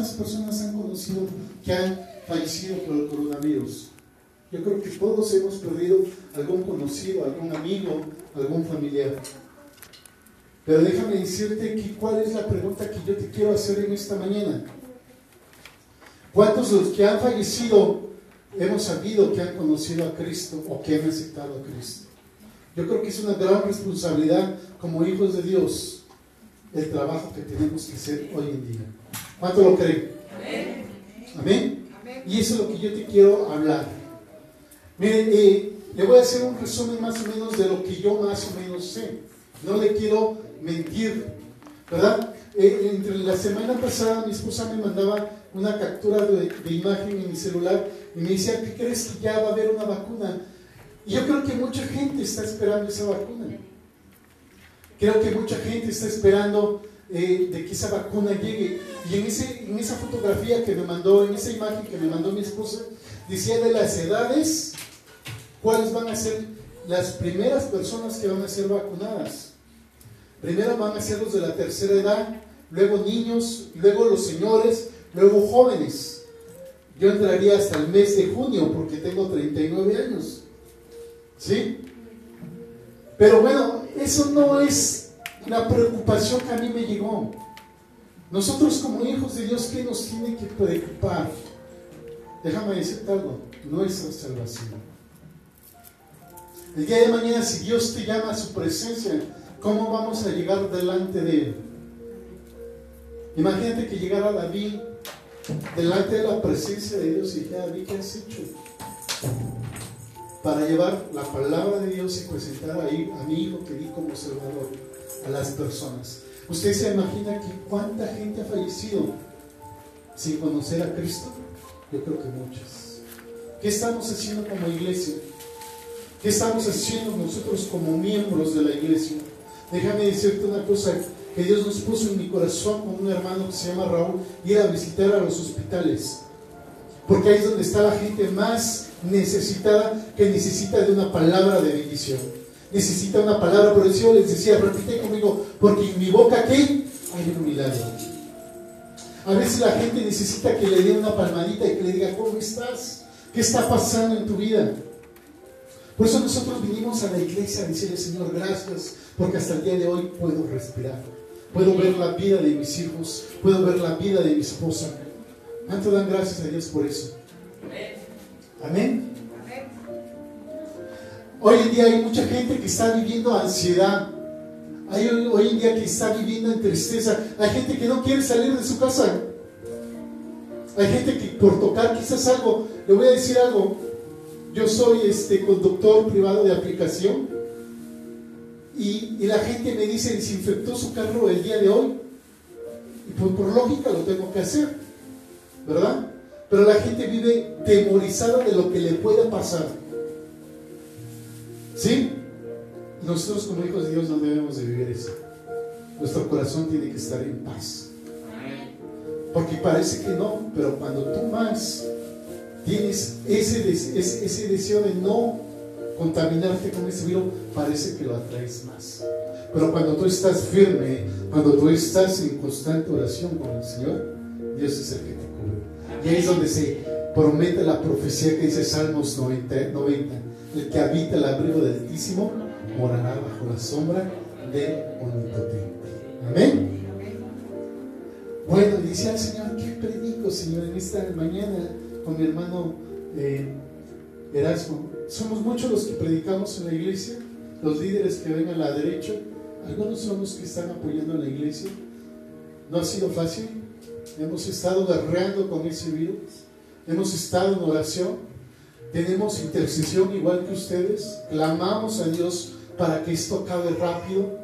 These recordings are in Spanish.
¿Cuántas personas han conocido que han fallecido por el coronavirus? Yo creo que todos hemos perdido algún conocido, algún amigo, algún familiar. Pero déjame decirte que cuál es la pregunta que yo te quiero hacer en esta mañana. ¿Cuántos de los que han fallecido hemos sabido que han conocido a Cristo o que han aceptado a Cristo? Yo creo que es una gran responsabilidad como hijos de Dios el trabajo que tenemos que hacer hoy en día. ¿Cuánto lo creen? Amén. Y eso es lo que yo te quiero hablar. Miren, eh, le voy a hacer un resumen más o menos de lo que yo más o menos sé. No le quiero mentir, ¿verdad? Eh, entre la semana pasada mi esposa me mandaba una captura de, imagen en mi celular y me decía, ¿qué crees que ya va a haber una vacuna? Y yo creo que mucha gente está esperando esa vacuna. Creo que mucha gente está esperando eh, de que esa vacuna llegue. Y en, ese, en esa fotografía que me mandó, en esa imagen que me mandó mi esposa, decía de las edades, cuáles van a ser las primeras personas que van a ser vacunadas. Primero van a ser los de la tercera edad, luego niños, luego los señores, luego jóvenes. Yo entraría hasta el mes de junio porque tengo 39 años. ¿Sí? Pero bueno, eso no es la preocupación que a mí me llegó. Nosotros como hijos de Dios, ¿qué nos tiene que preocupar? Déjame decirte algo, nuestra salvación. El día de mañana, si Dios te llama a su presencia, ¿cómo vamos a llegar delante de Él? Imagínate que llegara David delante de la presencia de Dios y dijera, David, ¿qué has hecho? Para llevar la palabra de Dios y presentar ahí a mi hijo que di como Salvador a las personas. ¿Usted se imagina que cuánta gente ha fallecido sin conocer a Cristo? Yo creo que muchas. ¿Qué estamos haciendo como iglesia? ¿Qué estamos haciendo nosotros como miembros de la iglesia? Déjame decirte una cosa que Dios nos puso en mi corazón con un hermano que se llama Raúl, ir a visitar a los hospitales. Porque ahí es donde está la gente más necesitada, que necesita de una palabra de bendición. Necesita una palabra, por eso les decía, repite conmigo, porque en mi boca ¿qué? hay un milagro. A veces la gente necesita que le dé una palmadita y que le diga, ¿cómo estás? ¿Qué está pasando en tu vida? Por eso nosotros vinimos a la iglesia a decirle, Señor, gracias, porque hasta el día de hoy puedo respirar. Puedo ver la vida de mis hijos, puedo ver la vida de mi esposa. ¿Cuánto dan gracias a Dios por eso? Amén. Hoy en día hay mucha gente que está viviendo ansiedad. Hay hoy en día que está viviendo en tristeza. Hay gente que no quiere salir de su casa. Hay gente que por tocar quizás algo, le voy a decir algo, yo soy este conductor privado de aplicación y, la gente me dice, desinfectó su carro el día de hoy. Y pues por lógica lo tengo que hacer, ¿verdad? Pero la gente vive temorizada de lo que le puede pasar. ¿Sí? Nosotros como hijos de Dios no debemos de vivir eso. Nuestro corazón tiene que estar en paz. Porque parece que no, pero cuando tú más tienes ese, ese, deseo de no contaminarte con ese virus, parece que lo atraes más. Pero cuando tú estás firme, cuando tú estás en constante oración con el Señor, Dios es el que. Y ahí es donde se promete la profecía que dice Salmos 90, 90 el que habita el abrigo del Altísimo morará bajo la sombra del Omnipotente. Amén. Bueno, dice al Señor, ¿qué predico, Señor, en esta mañana? con mi hermano eh, Erasmo. Somos muchos los que predicamos en la iglesia, los líderes que ven a la derecha, algunos son los que están apoyando a la iglesia. No ha sido fácil, hemos estado guerreando con ese virus, hemos estado en oración, tenemos intercesión igual que ustedes, clamamos a Dios para que esto acabe rápido,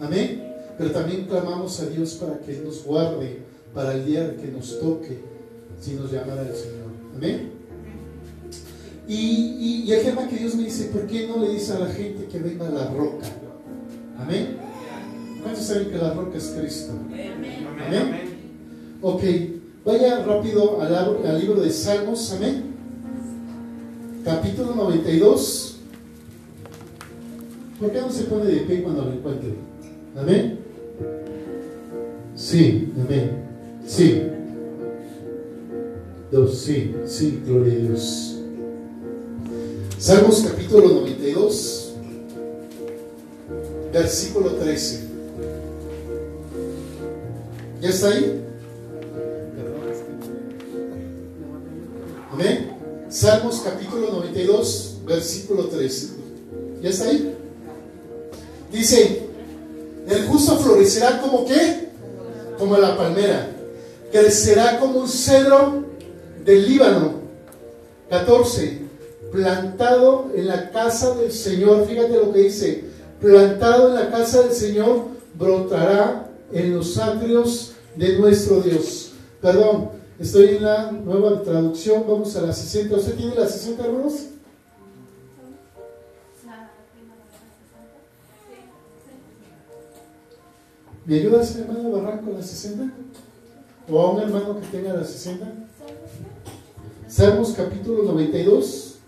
amén, pero también clamamos a Dios para que nos guarde para el día que nos toque, si nos llamara el Señor. Amén. Y, y, el tema que Dios me dice, ¿por qué no le dice a la gente que venga a la roca? Amén. ¿Cuántos saben que la roca es Cristo? Amén. Ok, vaya rápido al, libro de Salmos, amén. Capítulo 92. ¿Por qué no se pone de pie cuando lo encuentre? Amén. Sí, amén. Sí. Dos, sí, sí, gloria a Dios. Salmos capítulo 92, versículo 13. ¿Ya está ahí? Salmos capítulo 92, versículo 13. ¿Ya está ahí? Dice, el justo florecerá como qué? Como la palmera. Crecerá como un cedro del Líbano. 14. Plantado en la casa del Señor. Fíjate lo que dice. Plantado en la casa del Señor, brotará en los atrios de nuestro Dios. Perdón, estoy en la nueva traducción. Vamos a la 60. ¿Usted tiene la 60, hermanos? ¿Me ayudas, hermano Barranco, la 60? ¿O a un hermano que tenga la 60? Salmos capítulo 92,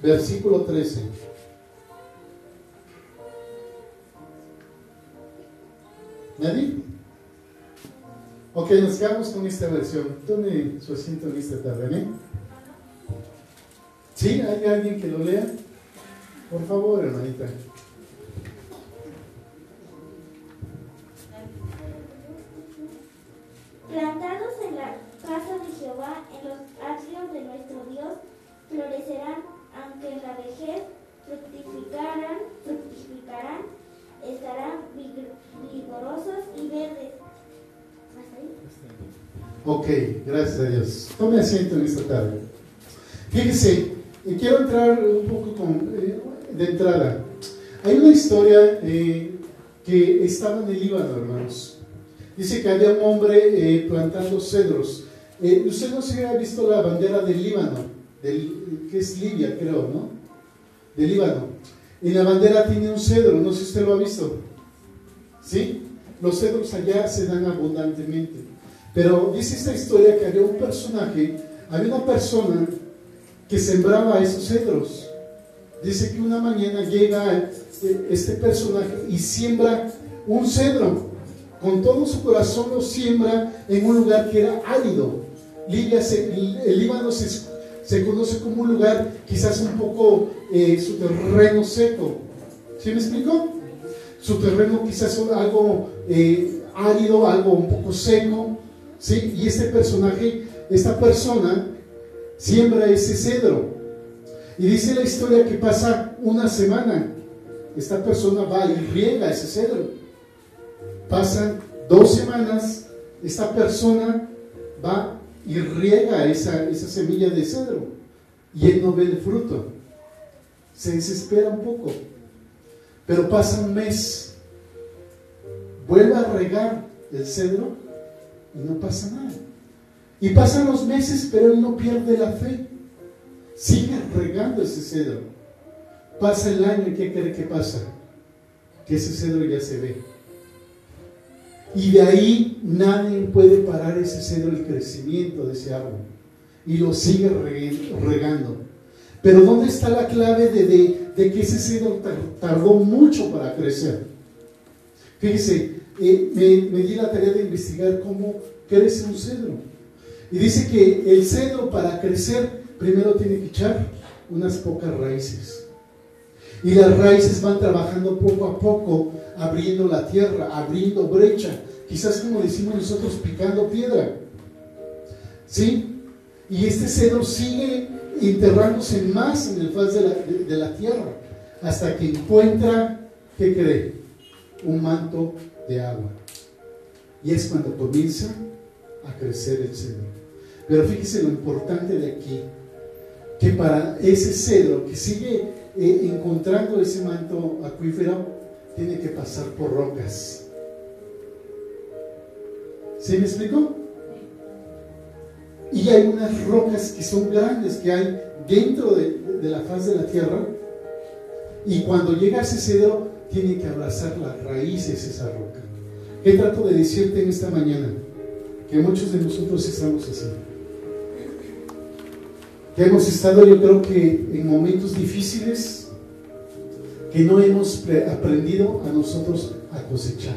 versículo 13. ¿Nadie? Ok, nos quedamos con esta versión. Tome su asiento en esta tarde, ¿eh? ¿Sí? ¿Hay alguien que lo lea? Por favor, hermanita. Plantados en la casa de Jehová, en los atrios de nuestro Dios, florecerán, aunque en la vejez fructificarán, fructificarán, estarán vigorosos y verdes. Ok, gracias a Dios. Tome asiento en esta tarde. Fíjese, y quiero entrar un poco con, eh, de entrada. Hay una historia eh, que estaba en el Líbano, hermanos. Dice que había un hombre eh, plantando cedros. Eh, usted no se ha visto la bandera del Líbano, que es Libia, creo, ¿no? Del Líbano. Y la bandera tiene un cedro, no sé si usted lo ha visto. ¿Sí? Los cedros allá se dan abundantemente. Pero dice esta historia que había un personaje, había una persona que sembraba esos cedros. Dice que una mañana llega este personaje y siembra un cedro. Con todo su corazón lo siembra en un lugar que era árido. Libia se- el Líbano se, conoce como un lugar quizás un poco eh, su terreno seco. ¿Sí me explico? Su terreno quizás es algo eh, árido, algo un poco seco. ¿sí? Y este personaje, esta persona, siembra ese cedro. Y dice la historia que pasa una semana. Esta persona va y riega ese cedro. Pasan dos semanas, esta persona va y riega esa, esa semilla de cedro. Y él no ve el fruto. Se desespera un poco. Pero pasa un mes. Vuelve a regar el cedro y no pasa nada. Y pasan los meses, pero él no pierde la fe. Sigue regando ese cedro. Pasa el año y ¿qué cree que pasa? Que ese cedro ya se ve. Y de ahí nadie puede parar ese cedro, el crecimiento de ese árbol. Y lo sigue regando. Pero ¿dónde está la clave de, de- de que ese tar- tardó mucho para crecer? Fíjese, eh, me, me di la tarea de investigar cómo crece un cedro. Y dice que el cedro para crecer primero tiene que echar unas pocas raíces. Y las raíces van trabajando poco a poco, abriendo la tierra, abriendo brecha. Quizás como decimos nosotros, picando piedra. ¿Sí? Y este cedro sigue enterrándose más en el faz de la, tierra hasta que encuentra, ¿qué cree? Un manto de agua. Y es cuando comienza a crecer el cedro. Pero fíjese lo importante de aquí, que para ese cedro que sigue eh, encontrando ese manto acuífero, tiene que pasar por rocas. ¿Sí me explico? Y hay unas rocas que son grandes, que hay dentro de, la faz de la tierra. Y cuando llega ese cedro, tiene que abrazar las raíces esa roca. ¿Qué trato de decirte en esta mañana? Que muchos de nosotros estamos así. Que hemos estado, yo creo que en momentos difíciles, que no hemos pre- aprendido a nosotros a cosechar,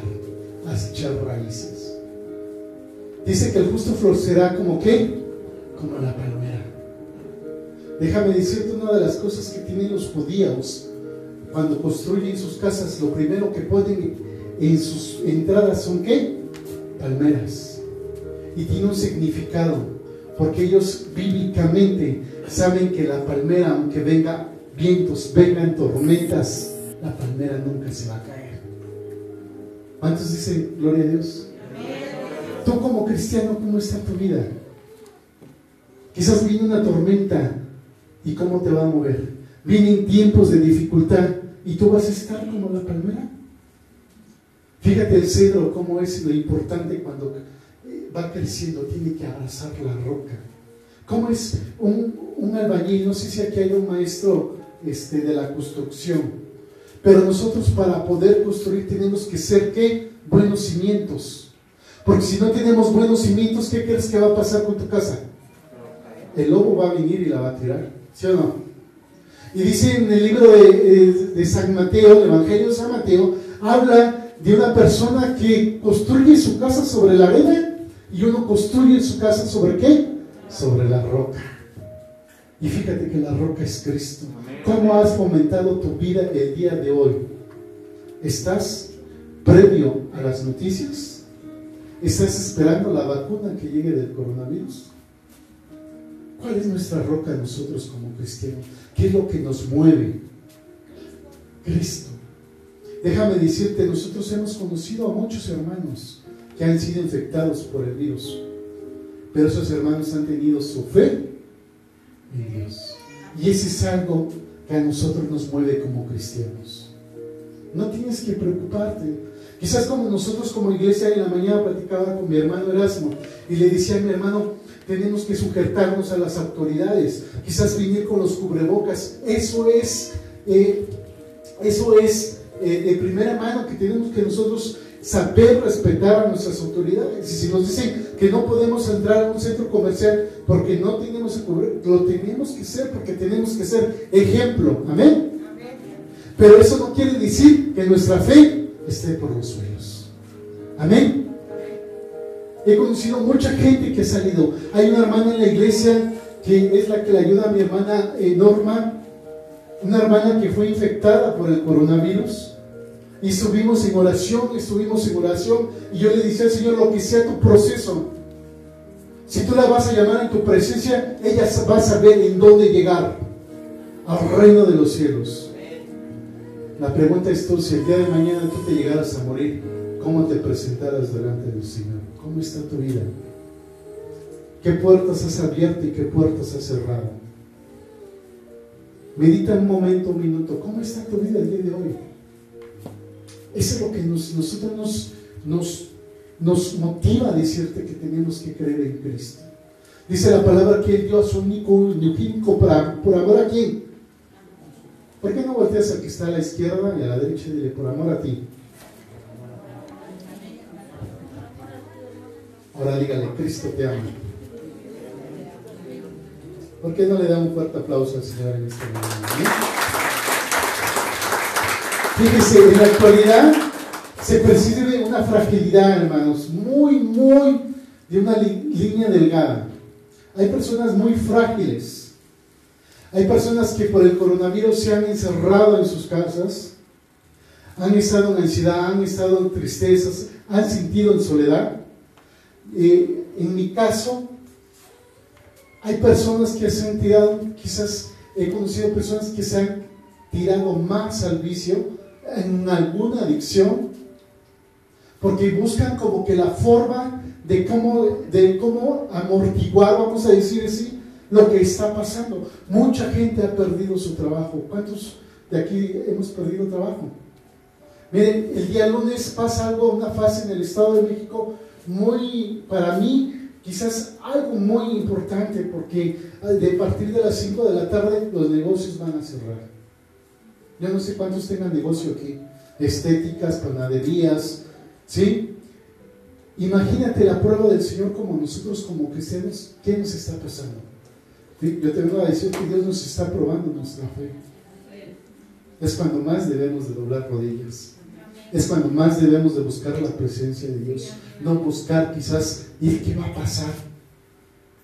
a echar raíces. Dice que el justo florecerá como qué? Como la palmera. Déjame decirte una de las cosas que tienen los judíos cuando construyen sus casas, lo primero que ponen en sus entradas son qué? Palmeras. Y tiene un significado, porque ellos bíblicamente saben que la palmera, aunque venga vientos, vengan tormentas, la palmera nunca se va a caer. ¿Cuántos dicen gloria a Dios? Tú como cristiano, ¿cómo está tu vida? Quizás viene una tormenta y ¿cómo te va a mover? Vienen tiempos de dificultad y tú vas a estar como la palmera. Fíjate el cedro, cómo es lo importante cuando eh, va creciendo, tiene que abrazar la roca. ¿Cómo es un, albañil? No sé si aquí hay un maestro este, de la construcción, pero nosotros para poder construir tenemos que ser qué? Buenos cimientos. Porque si no tenemos buenos cimientos, ¿qué crees que va a pasar con tu casa? El lobo va a venir y la va a tirar. ¿Sí o no? Y dice en el libro de, de San Mateo, el Evangelio de San Mateo, habla de una persona que construye su casa sobre la arena y uno construye su casa sobre qué? Sobre la roca. Y fíjate que la roca es Cristo. ¿Cómo has fomentado tu vida el día de hoy? ¿Estás previo a las noticias? ¿Estás esperando la vacuna que llegue del coronavirus? ¿Cuál es nuestra roca nosotros como cristianos? ¿Qué es lo que nos mueve? Cristo. Déjame decirte, nosotros hemos conocido a muchos hermanos que han sido infectados por el virus, pero esos hermanos han tenido su fe en Dios. Y ese es algo que a nosotros nos mueve como cristianos. No tienes que preocuparte. Quizás como nosotros como iglesia en la mañana platicaba con mi hermano Erasmo y le decía a mi hermano, tenemos que sujetarnos a las autoridades, quizás venir con los cubrebocas. Eso es, eh, eso es eh, de primera mano que tenemos que nosotros saber respetar a nuestras autoridades. Y si nos dicen que no podemos entrar a un centro comercial porque no tenemos que cubrir, lo tenemos que ser porque tenemos que ser ejemplo. Amén. Pero eso no quiere decir que nuestra fe esté por los suelos. Amén. He conocido mucha gente que ha salido. Hay una hermana en la iglesia que es la que le ayuda a mi hermana eh, Norma, una hermana que fue infectada por el coronavirus. Y estuvimos en oración, estuvimos en oración. Y yo le dije al Señor, lo que sea tu proceso. Si tú la vas a llamar en tu presencia, ella va a saber en dónde llegar. Al reino de los cielos. La pregunta es tú, si el día de mañana tú te llegaras a morir, ¿cómo te presentarás delante del Señor? ¿Cómo está tu vida? ¿Qué puertas has abierto y qué puertas has cerrado? Medita un momento, un minuto. ¿Cómo está tu vida el día de hoy? Eso es lo que nos, nosotros nos, nos, nos motiva a decirte que tenemos que creer en Cristo. Dice la palabra que Él dio a su único, único por, por amor a quién. ¿Por qué no volteas al que está a la izquierda y a la derecha y dile por amor a ti? Ahora dígale, Cristo te ama. ¿Por qué no le da un fuerte aplauso al Señor en este momento? Fíjese, en la actualidad se percibe una fragilidad, hermanos, muy, muy de una línea delgada. Hay personas muy frágiles. Hay personas que por el coronavirus se han encerrado en sus casas, han estado en ansiedad, han estado en tristezas, han sentido en soledad. Eh, en mi caso, hay personas que se han tirado, quizás he conocido personas que se han tirado más al vicio en alguna adicción, porque buscan como que la forma de cómo, de cómo amortiguar, vamos a decir así, lo que está pasando. Mucha gente ha perdido su trabajo. ¿Cuántos de aquí hemos perdido trabajo? Miren, el día lunes pasa algo, una fase en el Estado de México muy, para mí, quizás algo muy importante, porque de partir de las 5 de la tarde los negocios van a cerrar. Yo no sé cuántos tengan negocio aquí, estéticas, panaderías, ¿sí? Imagínate la prueba del Señor como nosotros como cristianos, ¿qué nos está pasando? Yo te vengo a decir que Dios nos está probando nuestra fe. Es cuando más debemos de doblar rodillas. Es cuando más debemos de buscar la presencia de Dios. No buscar quizás, ¿y qué va a pasar?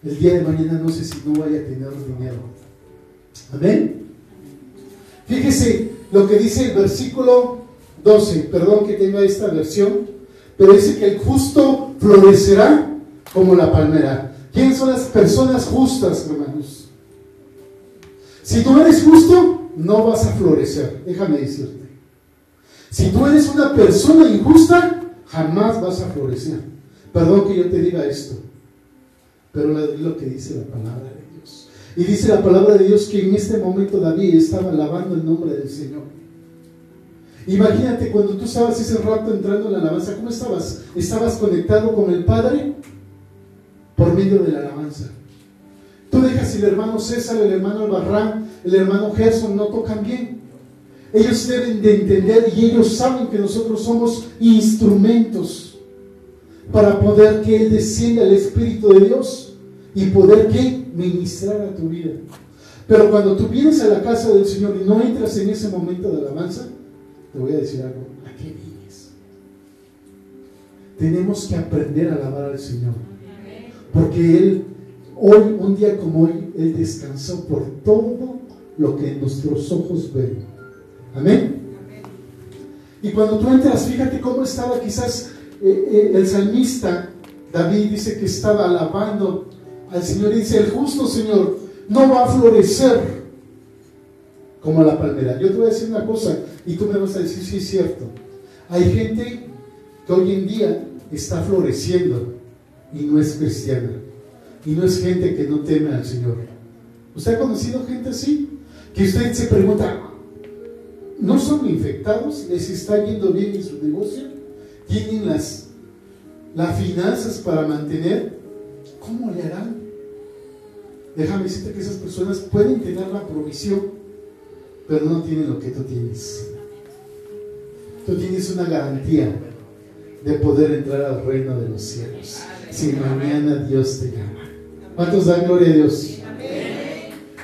el día de mañana no sé si no vaya a tener dinero. Amén. Fíjese lo que dice el versículo 12, perdón que tenga esta versión, pero dice que el justo florecerá como la palmera. ¿Quiénes son las personas justas, hermanos? Si tú eres justo, no vas a florecer, déjame decirte. Si tú eres una persona injusta, jamás vas a florecer. Perdón que yo te diga esto, pero es lo que dice la palabra de Dios. Y dice la palabra de Dios que en este momento David estaba alabando el nombre del Señor. Imagínate cuando tú estabas ese rato entrando en la alabanza, ¿cómo estabas? ¿Estabas conectado con el Padre? Por medio de la alabanza. Tú dejas el hermano César, el hermano Albarrán, el hermano Gerson no tocan bien. Ellos deben de entender y ellos saben que nosotros somos instrumentos para poder que Él descienda el Espíritu de Dios y poder que ministrar a tu vida. Pero cuando tú vienes a la casa del Señor y no entras en ese momento de alabanza, te voy a decir algo, ¿a qué vienes? Tenemos que aprender a alabar al Señor. Porque Él, hoy, un día como hoy, Él descansó por todo lo que nuestros ojos ven. Amén. Y cuando tú entras, fíjate cómo estaba quizás eh, eh, el salmista David dice que estaba alabando al Señor y dice, el justo Señor no va a florecer como la palmera. Yo te voy a decir una cosa y tú me vas a decir si es cierto. Hay gente que hoy en día está floreciendo y no es cristiana. Y no es gente que no teme al Señor. ¿Usted ha conocido gente así? Que usted se pregunta, no son infectados, les está yendo bien en su negocio, tienen las, las finanzas para mantener, ¿cómo le harán? Déjame decirte que esas personas pueden tener la provisión, pero no tienen lo que tú tienes. Tú tienes una garantía de poder entrar al reino de los cielos. Si mañana Dios te llama. ¿Cuántos dan gloria a Dios?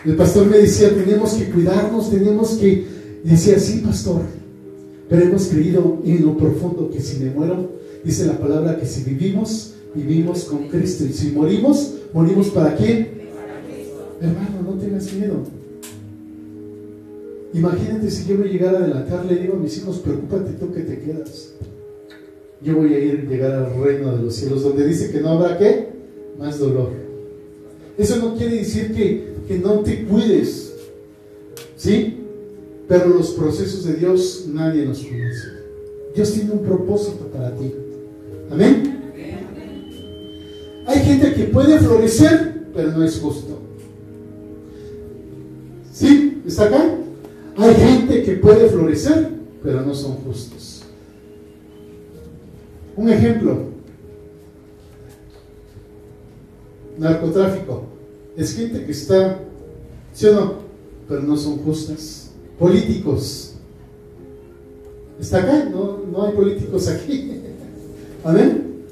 El pastor me decía, tenemos que cuidarnos, tenemos que y decía, sí, pastor, pero hemos creído en lo profundo que si me muero, dice la palabra que si vivimos, vivimos con Cristo. Y si morimos, morimos para quién? Hermano, no tengas miedo. Imagínate si yo me llegara a adelantar, le digo a mis hijos, preocúpate tú que te quedas. Yo voy a ir llegar al reino de los cielos, donde dice que no habrá qué? Más dolor. Eso no quiere decir que, que no te cuides. ¿Sí? Pero los procesos de Dios nadie los conoce. Dios tiene un propósito para ti. Amén. Hay gente que puede florecer, pero no es justo. ¿Sí? ¿Está acá? Hay gente que puede florecer, pero no son justos. Un ejemplo. Narcotráfico. Es gente que está, ¿sí o no? Pero no son justas políticos. ¿Está acá? No, no hay políticos aquí. Amén.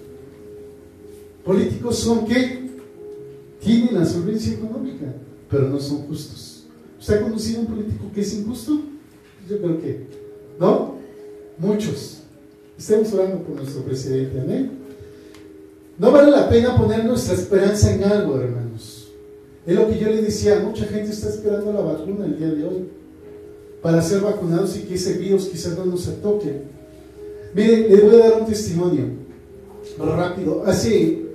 Políticos son que tienen la solvencia económica, pero no son justos. ¿Usted ha conocido a un político que es injusto? Yo creo que, ¿no? Muchos. Estamos hablando por nuestro presidente, amén. No vale la pena poner nuestra esperanza en algo, hermanos. Es lo que yo le decía, mucha gente está esperando la vacuna el día de hoy para ser vacunados y que ese virus quizás no nos toque. Miren, les voy a dar un testimonio rápido. Hace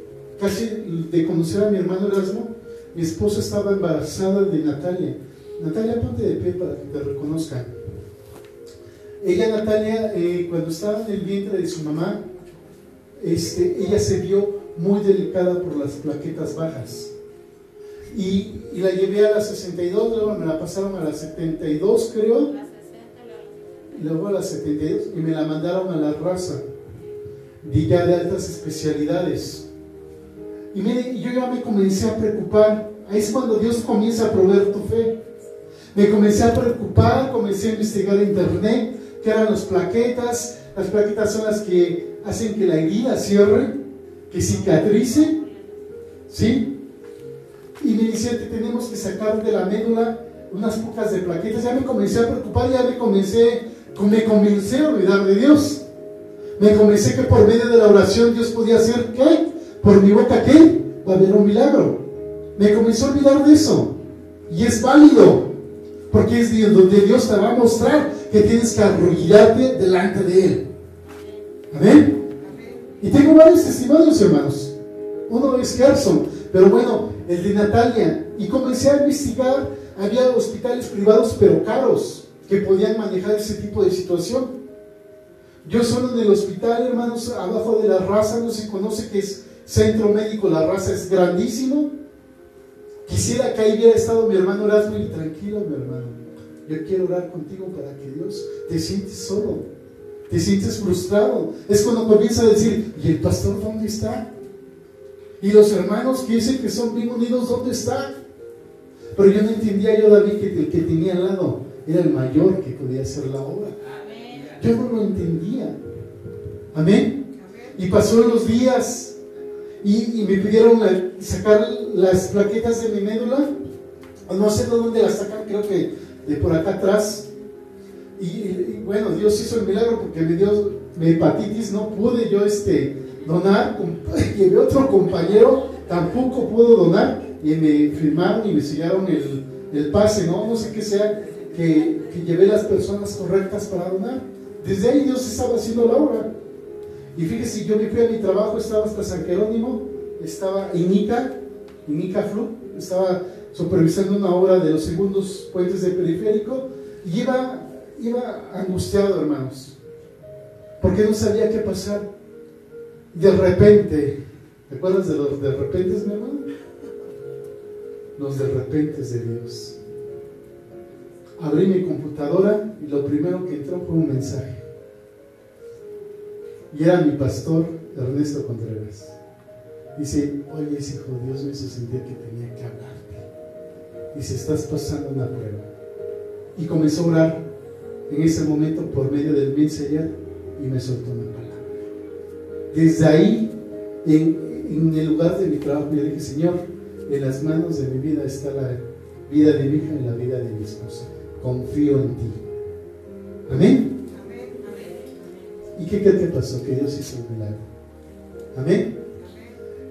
casi de conocer a mi hermano Erasmo, mi esposa estaba embarazada de Natalia. Natalia, ponte de pie para que te reconozcan. Ella, Natalia, eh, cuando estaba en el vientre de su mamá, este, ella se vio muy delicada por las plaquetas bajas. Y, la llevé a las 62, luego me la pasaron a las 72, creo. Luego a las 72 y me la mandaron a la raza, de ya de altas especialidades. Y mire, yo ya me comencé a preocupar. Ahí es cuando Dios comienza a proveer tu fe. Me comencé a preocupar, comencé a investigar en internet qué eran las plaquetas. Las plaquetas son las que hacen que la herida cierre, que cicatrice. ¿Sí? Y me decía que tenemos que sacar de la médula unas pocas de plaquetas. Ya me comencé a preocupar, ya me comencé, me comencé a olvidar de Dios. Me comencé que por medio de la oración Dios podía hacer, ¿qué? Por mi boca, ¿qué? Va a haber un milagro. me comencé a olvidar de eso. Y es válido, porque es donde Dios te va a mostrar que tienes que arrodillarte delante de Él. Amén. Y tengo varios testimonios, hermanos. Uno es Gerson, pero bueno, el de Natalia. Y comencé a investigar, había hospitales privados, pero caros, que podían manejar ese tipo de situación. Yo solo en el hospital, hermanos, abajo de la raza, no se conoce que es centro médico, la raza es grandísimo. Quisiera que ahí hubiera estado mi hermano Erasmo tranquilo, mi hermano. Yo quiero orar contigo para que Dios te sientes solo, te sientes frustrado. Es cuando comienza a decir, ¿y el pastor dónde está? Y los hermanos que dicen que son bien unidos, ¿dónde están? Pero yo no entendía yo, David, que el que tenía al lado era el mayor que podía hacer la obra. Yo no lo entendía. Amén. Y pasó los días y, me pidieron sacar las plaquetas de mi médula. No sé de dónde las sacan, creo que de por acá atrás. Y, bueno, Dios hizo el milagro porque me dio mi hepatitis, no pude yo este, donar. Llevé otro compañero, tampoco pudo donar. Y me firmaron y me sellaron el, el pase, ¿no? No sé qué sea, que, que llevé las personas correctas para donar. Desde ahí Dios estaba haciendo la obra. Y fíjese, yo me fui a mi trabajo, estaba hasta San Jerónimo, estaba Inica, Inica Flu, estaba supervisando una obra de los segundos puentes de periférico y iba, iba angustiado, hermanos, porque no sabía qué pasar. De repente, ¿te acuerdas de los de repente, mi hermano? Los de repente de Dios abrí mi computadora y lo primero que entró fue un mensaje. Y era mi pastor Ernesto Contreras. Dice, oye, hijo, Dios me hizo sentir que tenía que hablarte. Dice, estás pasando una prueba. Y comenzó a orar en ese momento por medio del mensaje y me soltó una palabra. Desde ahí, en, el lugar de mi trabajo, yo dije, Señor, en las manos de mi vida está la vida de mi hija y la vida de mi esposa confío en ti. Amén. ¿Y qué, qué te pasó? Que Dios hizo un milagro. Amén.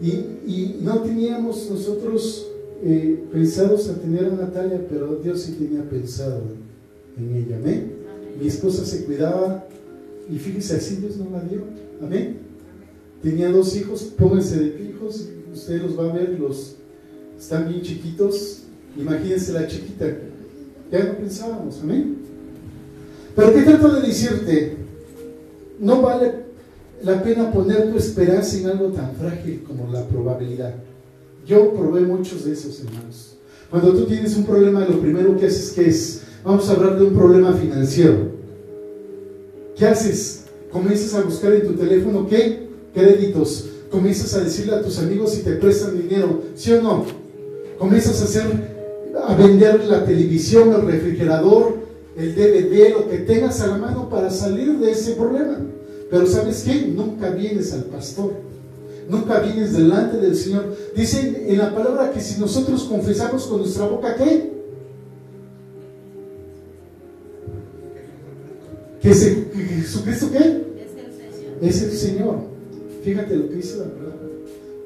Y, no teníamos nosotros eh, pensados a tener a Natalia, pero Dios sí tenía pensado en ella. Amén. Mi esposa se cuidaba y fíjese, así Dios no la dio. Amén. Tenía dos hijos, pónganse de hijos, ustedes los van a ver, los están bien chiquitos. Imagínense la chiquita, ya no pensábamos, amén. Pero ¿qué trato de decirte? No vale la pena poner tu esperanza en algo tan frágil como la probabilidad. Yo probé muchos de esos, hermanos. Cuando tú tienes un problema, lo primero que haces que es, vamos a hablar de un problema financiero. ¿Qué haces? Comienzas a buscar en tu teléfono qué créditos. Comienzas a decirle a tus amigos si te prestan dinero, ¿sí o no? Comienzas a hacer a vender la televisión, el refrigerador, el DVD, lo que tengas a la mano para salir de ese problema. Pero ¿sabes qué? Nunca vienes al pastor. Nunca vienes delante del Señor. Dicen en la palabra que si nosotros confesamos con nuestra boca, ¿qué? Que, Jesucristo, ¿qué? Es el Señor. Es el Señor. Fíjate lo que dice la palabra.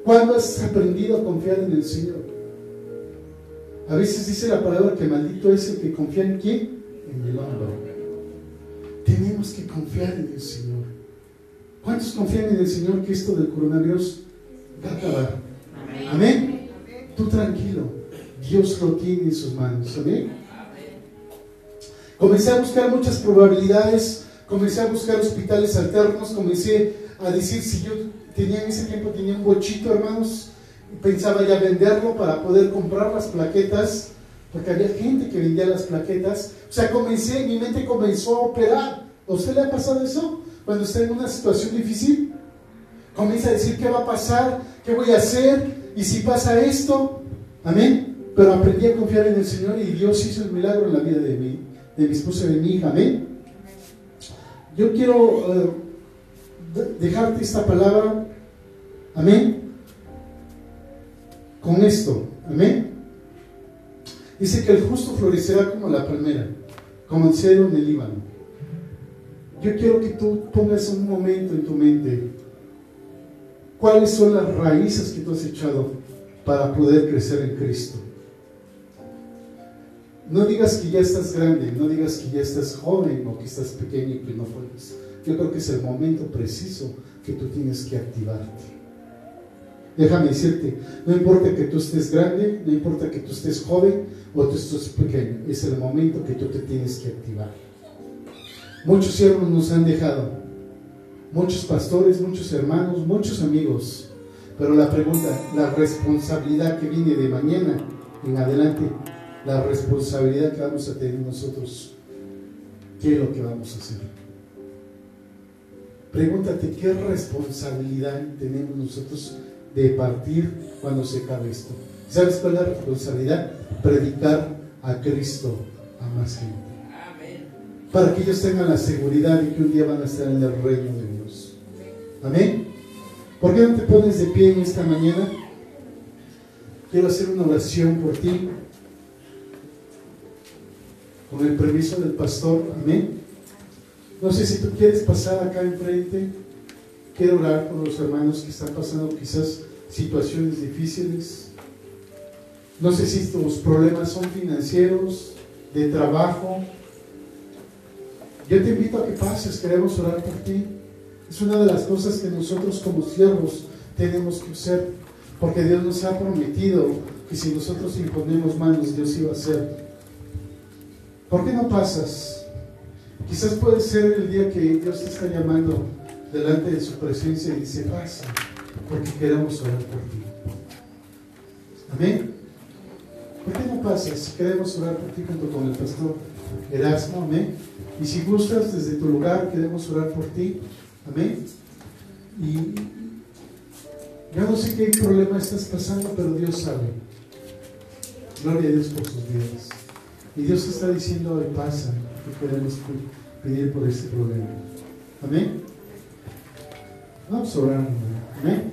¿Cuándo has aprendido a confiar en el Señor? A veces dice la palabra que maldito es el que confía en quién? En el hombre. Tenemos que confiar en el Señor. ¿Cuántos confían en el Señor que esto del coronavirus va a acabar? Amén. Tú tranquilo. Dios lo tiene en sus manos. Amén. Comencé a buscar muchas probabilidades. Comencé a buscar hospitales alternos. Comencé a decir si yo tenía en ese tiempo tenía un bochito, hermanos pensaba ya venderlo para poder comprar las plaquetas, porque había gente que vendía las plaquetas. O sea, comencé, mi mente comenzó a operar. ¿A usted le ha pasado eso? Cuando está en una situación difícil, comienza a decir qué va a pasar, qué voy a hacer, y si pasa esto, amén. Pero aprendí a confiar en el Señor y Dios hizo el milagro en la vida de mi, de mi esposa y de mi hija, amén. Yo quiero eh, dejarte esta palabra, amén con esto. Amén. Dice que el justo florecerá como la palmera, como el cedro en el Líbano. Yo quiero que tú pongas un momento en tu mente cuáles son las raíces que tú has echado para poder crecer en Cristo. No digas que ya estás grande, no digas que ya estás joven o que estás pequeño y que no puedes. Yo creo que es el momento preciso que tú tienes que activarte. Déjame decirte, no importa que tú estés grande, no importa que tú estés joven o tú estés pequeño, es el momento que tú te tienes que activar. Muchos siervos nos han dejado, muchos pastores, muchos hermanos, muchos amigos, pero la pregunta, la responsabilidad que viene de mañana en adelante, la responsabilidad que vamos a tener nosotros, ¿qué es lo que vamos a hacer? Pregúntate qué responsabilidad tenemos nosotros de partir cuando se acabe esto. ¿Sabes cuál es la responsabilidad? Predicar a Cristo a más gente. Para que ellos tengan la seguridad de que un día van a estar en el reino de Dios. Amén. ¿Por qué no te pones de pie en esta mañana? Quiero hacer una oración por ti. Con el permiso del pastor. Amén. No sé si tú quieres pasar acá enfrente. Quiero orar por los hermanos que están pasando quizás situaciones difíciles. No sé si tus problemas son financieros, de trabajo. Yo te invito a que pases, queremos orar por ti. Es una de las cosas que nosotros como siervos tenemos que hacer, porque Dios nos ha prometido que si nosotros imponemos manos, Dios iba a hacer. ¿Por qué no pasas? Quizás puede ser el día que Dios te está llamando delante de su presencia y dice, pasa, porque queremos orar por ti. Amén. ¿Por qué no pasas? Queremos orar por ti junto con el pastor Erasmo. Amén. Y si gustas, desde tu lugar queremos orar por ti. Amén. Y yo no sé qué problema estás pasando, pero Dios sabe. Gloria a Dios por sus vidas. Y Dios está diciendo pasa, que queremos pedir por este problema. Amén. Vamos orar. Amén.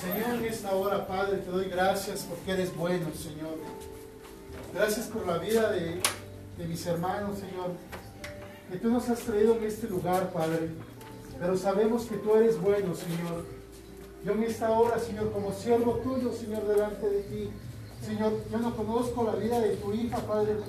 Señor, en esta hora, Padre, te doy gracias porque eres bueno, Señor. Gracias por la vida de, de mis hermanos, Señor. Que tú nos has traído en este lugar, Padre. Pero sabemos que tú eres bueno, Señor. Yo en esta hora, Señor, como siervo tuyo, Señor, delante de ti. Señor, yo no conozco la vida de tu hija, Padre.